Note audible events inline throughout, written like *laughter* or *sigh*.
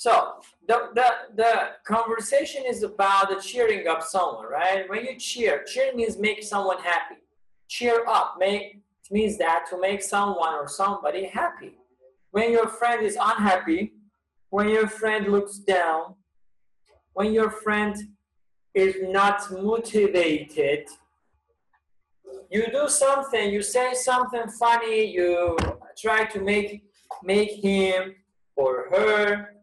So the, the, the conversation is about the cheering up someone, right? When you cheer, cheer means make someone happy. Cheer up, make means that to make someone or somebody happy. When your friend is unhappy, when your friend looks down, when your friend is not motivated, you do something, you say something funny, you try to make make him or her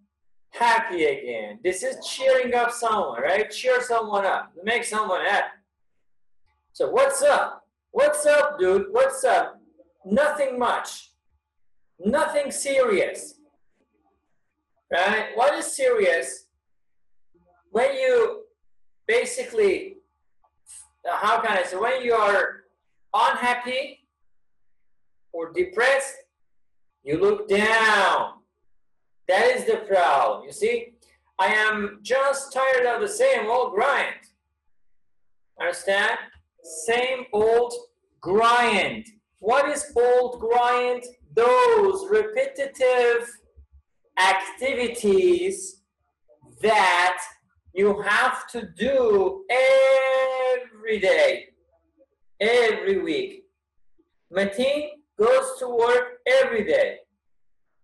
happy again. This is cheering up someone, right? Cheer someone up, make someone happy. So what's up? What's up, dude? What's up? Nothing much. Nothing serious. Right? What is serious? When you basically, how can I say, when you are unhappy or depressed, you look down. That is the problem. You see, I am just tired of the same old grind. Understand? Same old grind. What is old grind? Those repetitive activities that you have to do every day, every week. Mateen goes to work every day.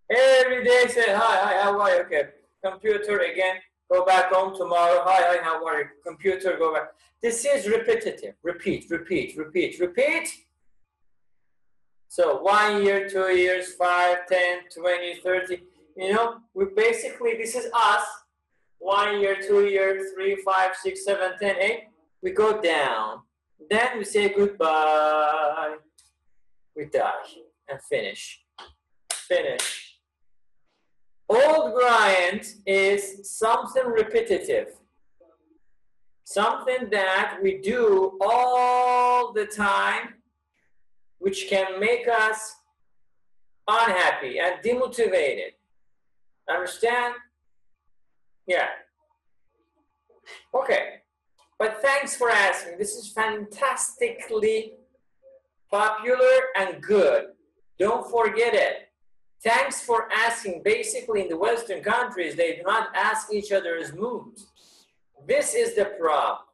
Every day say, hi, hi, how are you? Okay, computer again, go back home tomorrow. Hi, hi, how are you? Computer, go back. This is repetitive. Repeat, repeat, repeat, repeat. So one year, two years, five, ten, twenty, thirty. You know, we basically, this is us. One year, two years, three, five, six, seven, ten, eight. We go down. Then we say goodbye. We die and finish. Finish. Old grind is something repetitive, something that we do all the time, which can make us unhappy and demotivated. Understand? Yeah. Okay. But thanks for asking. This is fantastically popular and good. Don't forget it. Thanks for asking. Basically, in the Western countries, they do not ask each other's moods. This is the problem.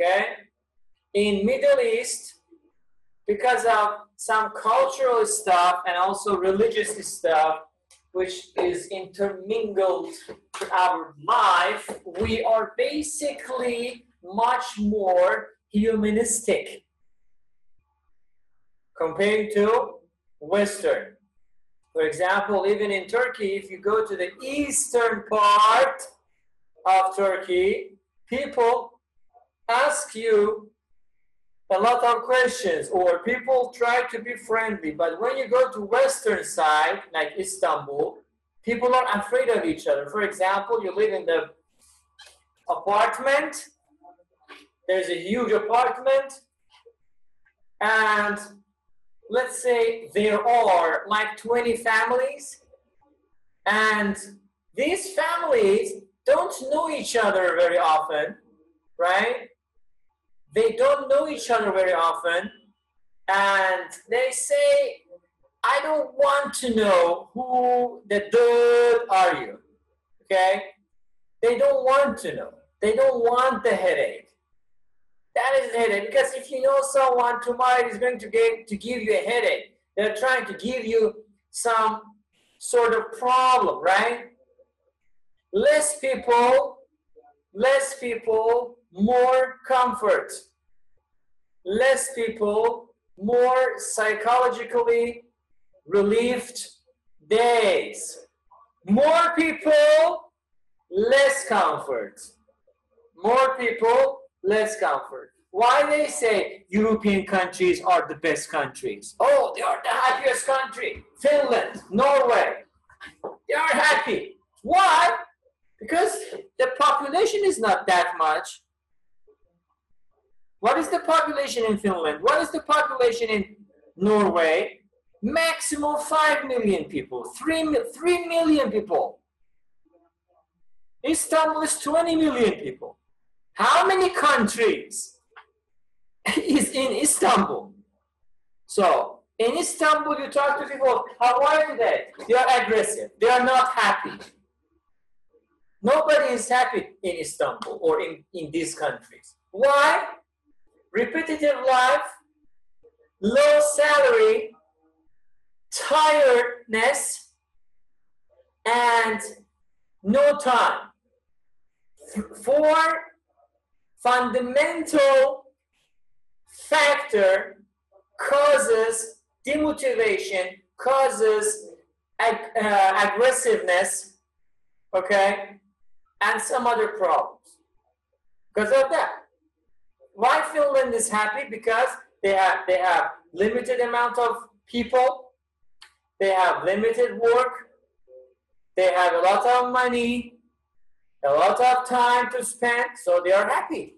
Okay? In Middle East, because of some cultural stuff and also religious stuff, which is intermingled to our life, we are basically much more humanistic compared to Western. For example, even in Turkey, if you go to the eastern part of Turkey, people ask you a lot of questions or people try to be friendly. But when you go to western side, like Istanbul, people are afraid of each other. For example, you live in the apartment, there's a huge apartment, and let's say there are like 20 families and these families don't know each other very often, right? They don't know each other very often and they say, I don't want to know who the dude are you, okay? They don't want to know. They don't want the headache. That is a headache because if you know someone tomorrow is going to get to give you a headache, they're trying to give you some sort of problem, right? Less people, less people, more comfort. Less people, more psychologically relieved days. More people, less comfort. More people, less comfort. Why they say European countries are the best countries? Oh, they are the happiest country. Finland, Norway, they are happy. Why? Because the population is not that much. What is the population in Finland? What is the population in Norway? Maximum 5 million people, 3, 3 million people. Istanbul is 20 million people. How many countries *laughs* is in Istanbul? So in Istanbul, you talk to people, how are you today? They are aggressive. They are not happy. Nobody is happy in Istanbul or in, in these countries. Why? Repetitive life, low salary, tiredness, and no time. Four fundamental factor causes demotivation, causes ag- uh, aggressiveness, okay, and some other problems. Because of that. Why Finland is happy? Because they have they have limited amount of people, they have limited work, they have a lot of money, a lot of time to spend, so they are happy.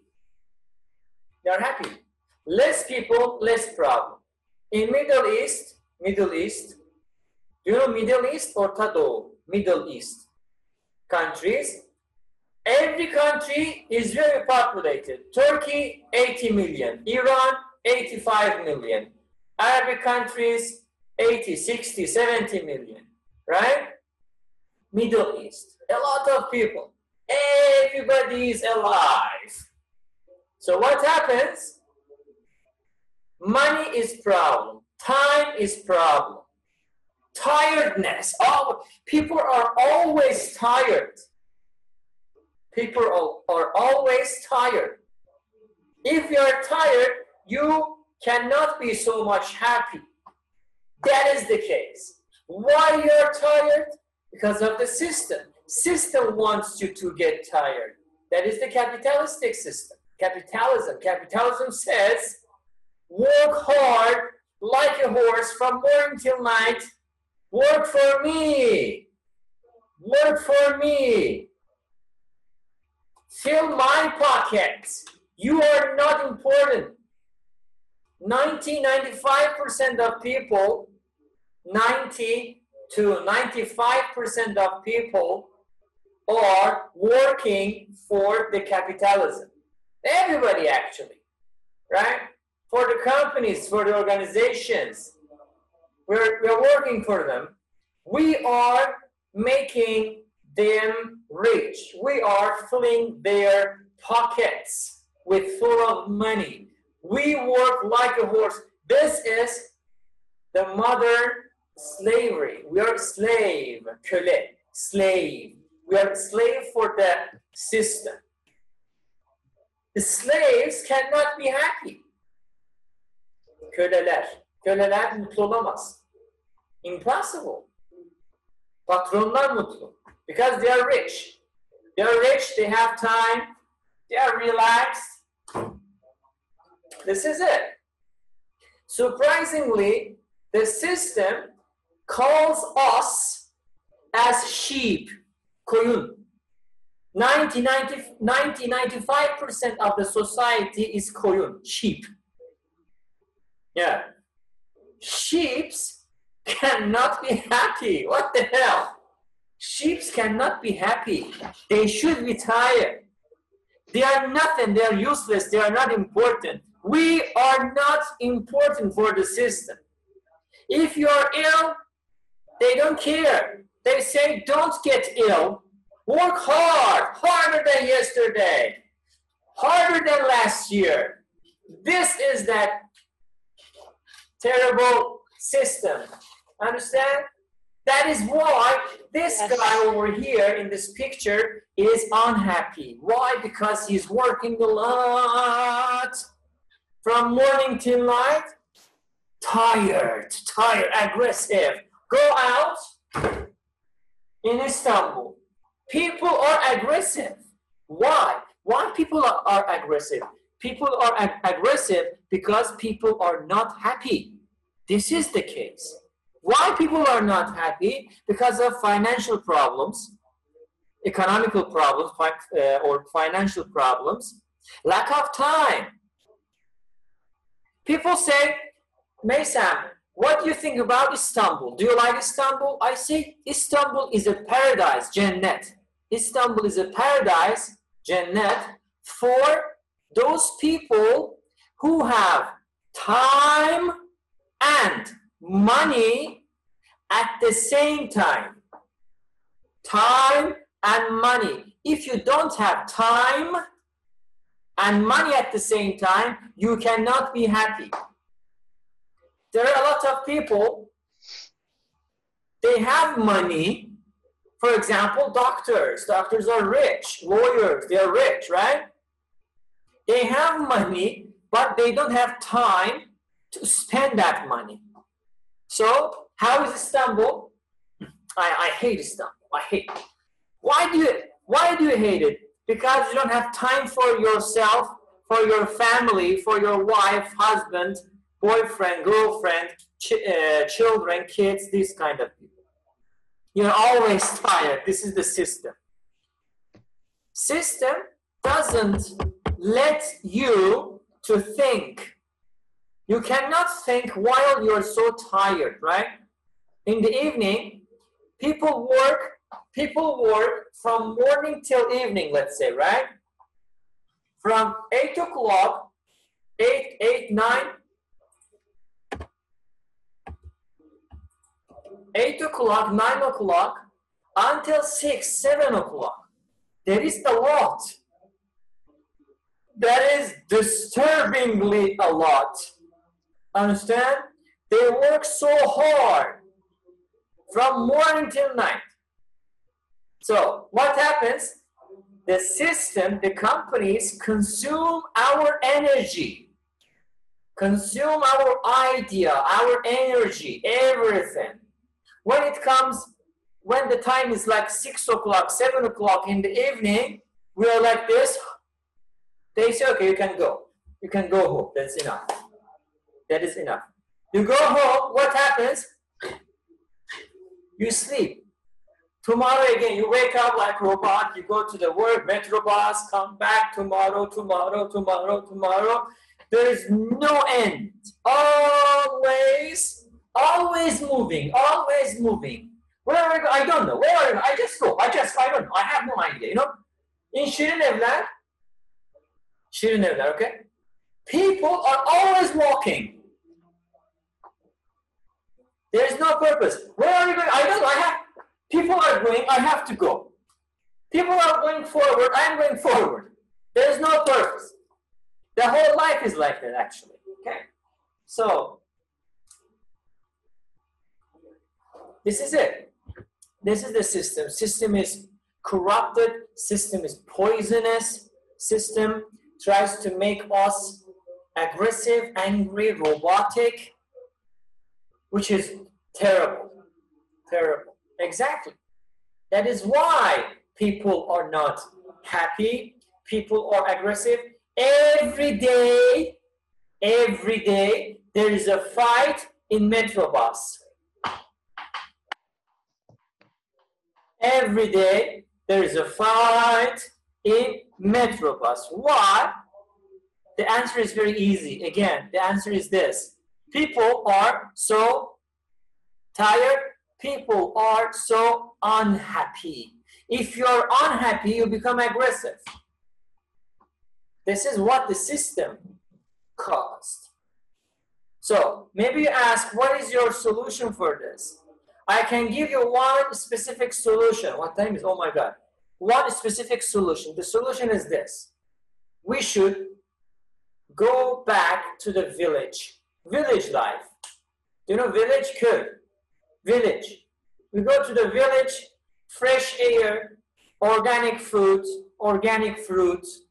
They are happy. Less people, less problem. In Middle East, Middle East, do you know Middle East or Tado? Middle East countries. Every country is very populated. Turkey, 80 million. Iran, 85 million. Arabic countries, 80, 60, 70 million. Right? Middle East, a lot of people. Everybody is alive. So what happens? Money is problem. Time is problem. Tiredness. Oh, people are always tired. People are, always tired. If you are tired, you cannot be so much happy. That is the case. Why you are tired? Because of the system. System wants you to get tired. That is the capitalistic system. Capitalism. Capitalism says, work hard like a horse from morning till night. Work for me. Work for me. Fill my pockets. You are not important. 90 95% of people, 90 to 95% of people are working for the capitalism. Everybody actually, right? For the companies, for the organizations, we're, we're working for them. We are making them rich. We are filling their pockets with full of money. We work like a horse. This is the modern slavery. We are slave, slave. We are slave for the system. The slaves cannot be happy. Köleler. Köleler mutlu olamaz. Impossible. Patronlar mutlu. Because they are rich. They are rich, they have time, they are relaxed. This is it. Surprisingly, the system calls us as sheep, koyun. 90, 90, 90 95% of the society is koyun, sheep. Yeah. Sheeps cannot be happy. What the hell? Sheeps cannot be happy. They should retire. They are nothing. They are useless. They are not important. We are not important for the system. If you are ill, they don't care. They say, don't get ill. Work hard, harder than yesterday, harder than last year. This is that terrible system. Understand? That is why this Yes. guy over here in this picture is unhappy. Why? Because he's working a lot from morning till night. Tired, tired, aggressive. Go out in Istanbul. People are aggressive. Why? Why people are, are aggressive? People are ag- aggressive because people are not happy. This is the case. Why people are not happy? Because of financial problems, economical problems, uh, or financial problems, lack of time. People say, Maysam, what do you think about Istanbul? Do you like Istanbul? I say Istanbul is a paradise, Cennet. Istanbul is a paradise, Cennet, for those people who have time and money at the same time. Time and money. if you don't have time and money at the same time, you cannot be happy. There are a lot of people, they have money. For example, doctors. Doctors are rich. Lawyers, they're rich, right? They have money, but they don't have time to spend that money. So, how is Istanbul? I, I hate Istanbul. I hate it. Why do you why do you hate it? Because you don't have time for yourself, for your family, for your wife, husband, boyfriend, girlfriend, ch uh, children, kids, these kind of people. You're always tired. This is the system. System doesn't let you to think. You cannot think while you're so tired, right? In the evening, people work people work from morning till evening, let's say, right? From 8 o'clock, 8, 8, 9, 8 o'clock, 9 o'clock, until 6, 7 o'clock. There is a lot. That is disturbingly a lot. Understand? They work so hard from morning till night. So what happens? The system, the companies consume our energy, consume our idea, our energy, everything. When it comes, when the time is like six o'clock, seven o'clock in the evening, we are like this. They say, okay, you can go. You can go home. That's enough. That is enough. You go home, what happens? You sleep. Tomorrow again, you wake up like robot, you go to the work, metro bus, come back tomorrow, tomorrow, tomorrow, tomorrow. There is no end. Always, always moving, always moving. Where are you? I don't know. Where are you? I just go. I just, I don't know. I have no idea, you know? In Shirin Evler, Shirin Evler, okay? People are always walking. There is no purpose. Where are you going? I don't. I have People are going, I have to go. People are going forward, I'm going forward. There is no purpose. The whole life is like that, actually. Okay? So, this is it. This is the system. System is corrupted, system is poisonous, system tries to make us aggressive, angry, robotic, which is terrible, terrible. Exactly. That is why people are not happy, people are aggressive. Every day, every day, there is a fight in Metrobus. Every day, there is a fight in Metrobus. Why? The answer is very easy. Again, the answer is this. People are so tired people are so unhappy. If you're unhappy, you become aggressive. This is what the system caused. So maybe you ask, what is your solution for this? I can give you one specific solution. What time is, oh my God. One specific solution. The solution is this. We should go back to the village. Village life. Do you know village? Good village. We go to the village, fresh air, organic food, organic fruits,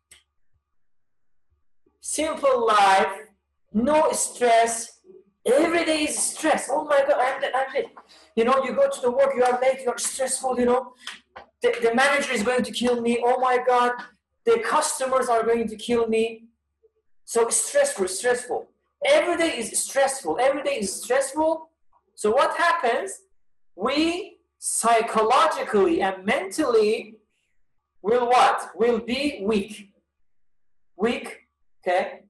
simple life, no stress. Every day is stress. Oh my God, I'm, I'm late. You know, you go to the work, you are late, you're stressful, you know. The, the manager is going to kill me. Oh my God, the customers are going to kill me. So stressful, stressful. Every day is stressful. Every day is stressful so what happens? We psychologically and mentally will what? Will be weak. Weak, okay?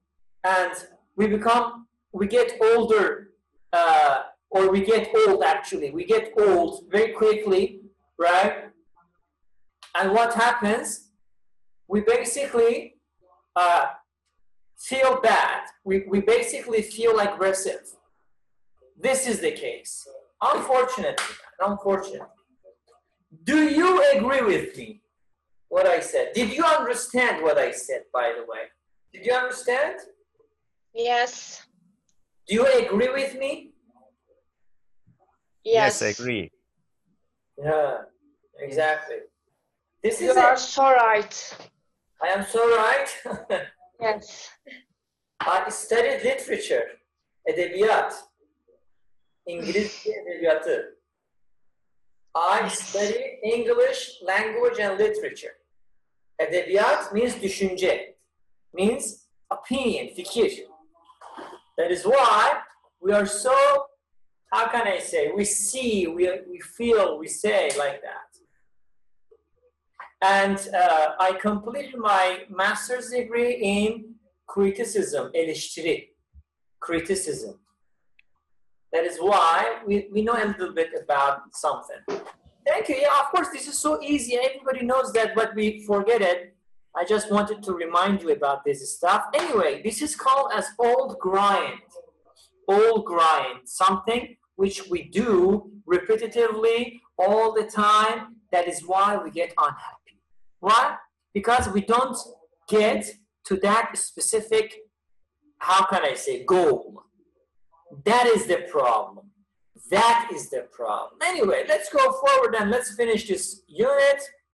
And we become, we get older, uh, or we get old actually. We get old very quickly, right? And what happens? We basically uh, feel bad. We, we basically feel aggressive this is the case. Unfortunately, unfortunately. Do you agree with me? what I said. Did you understand what I said, by the way? Did you understand? Yes. Do you agree with me? Yes. Yes, I agree. Yeah, exactly. This You is are it. so right. I am so right. *laughs* Yes. I studied literature, edebiyat. İngilizce edebiyatı. I study English language and literature. Edebiyat means düşünce, means opinion, fikir. That is why we are so, how can I say, we see, we, we feel, we say like that. And uh, I completed my master's degree in criticism, eleştiri, criticism. That is why we, we know a little bit about something. Thank you. Yeah, of course, this is so easy. Everybody knows that, but we forget it. I just wanted to remind you about this stuff. Anyway, this is called as old grind. Old grind, something which we do repetitively all the time. That is why we get unhappy. Why? Because we don't get to that specific, how can I say, goal. That is the problem. That is the problem. Anyway, let's go forward and let's finish this unit.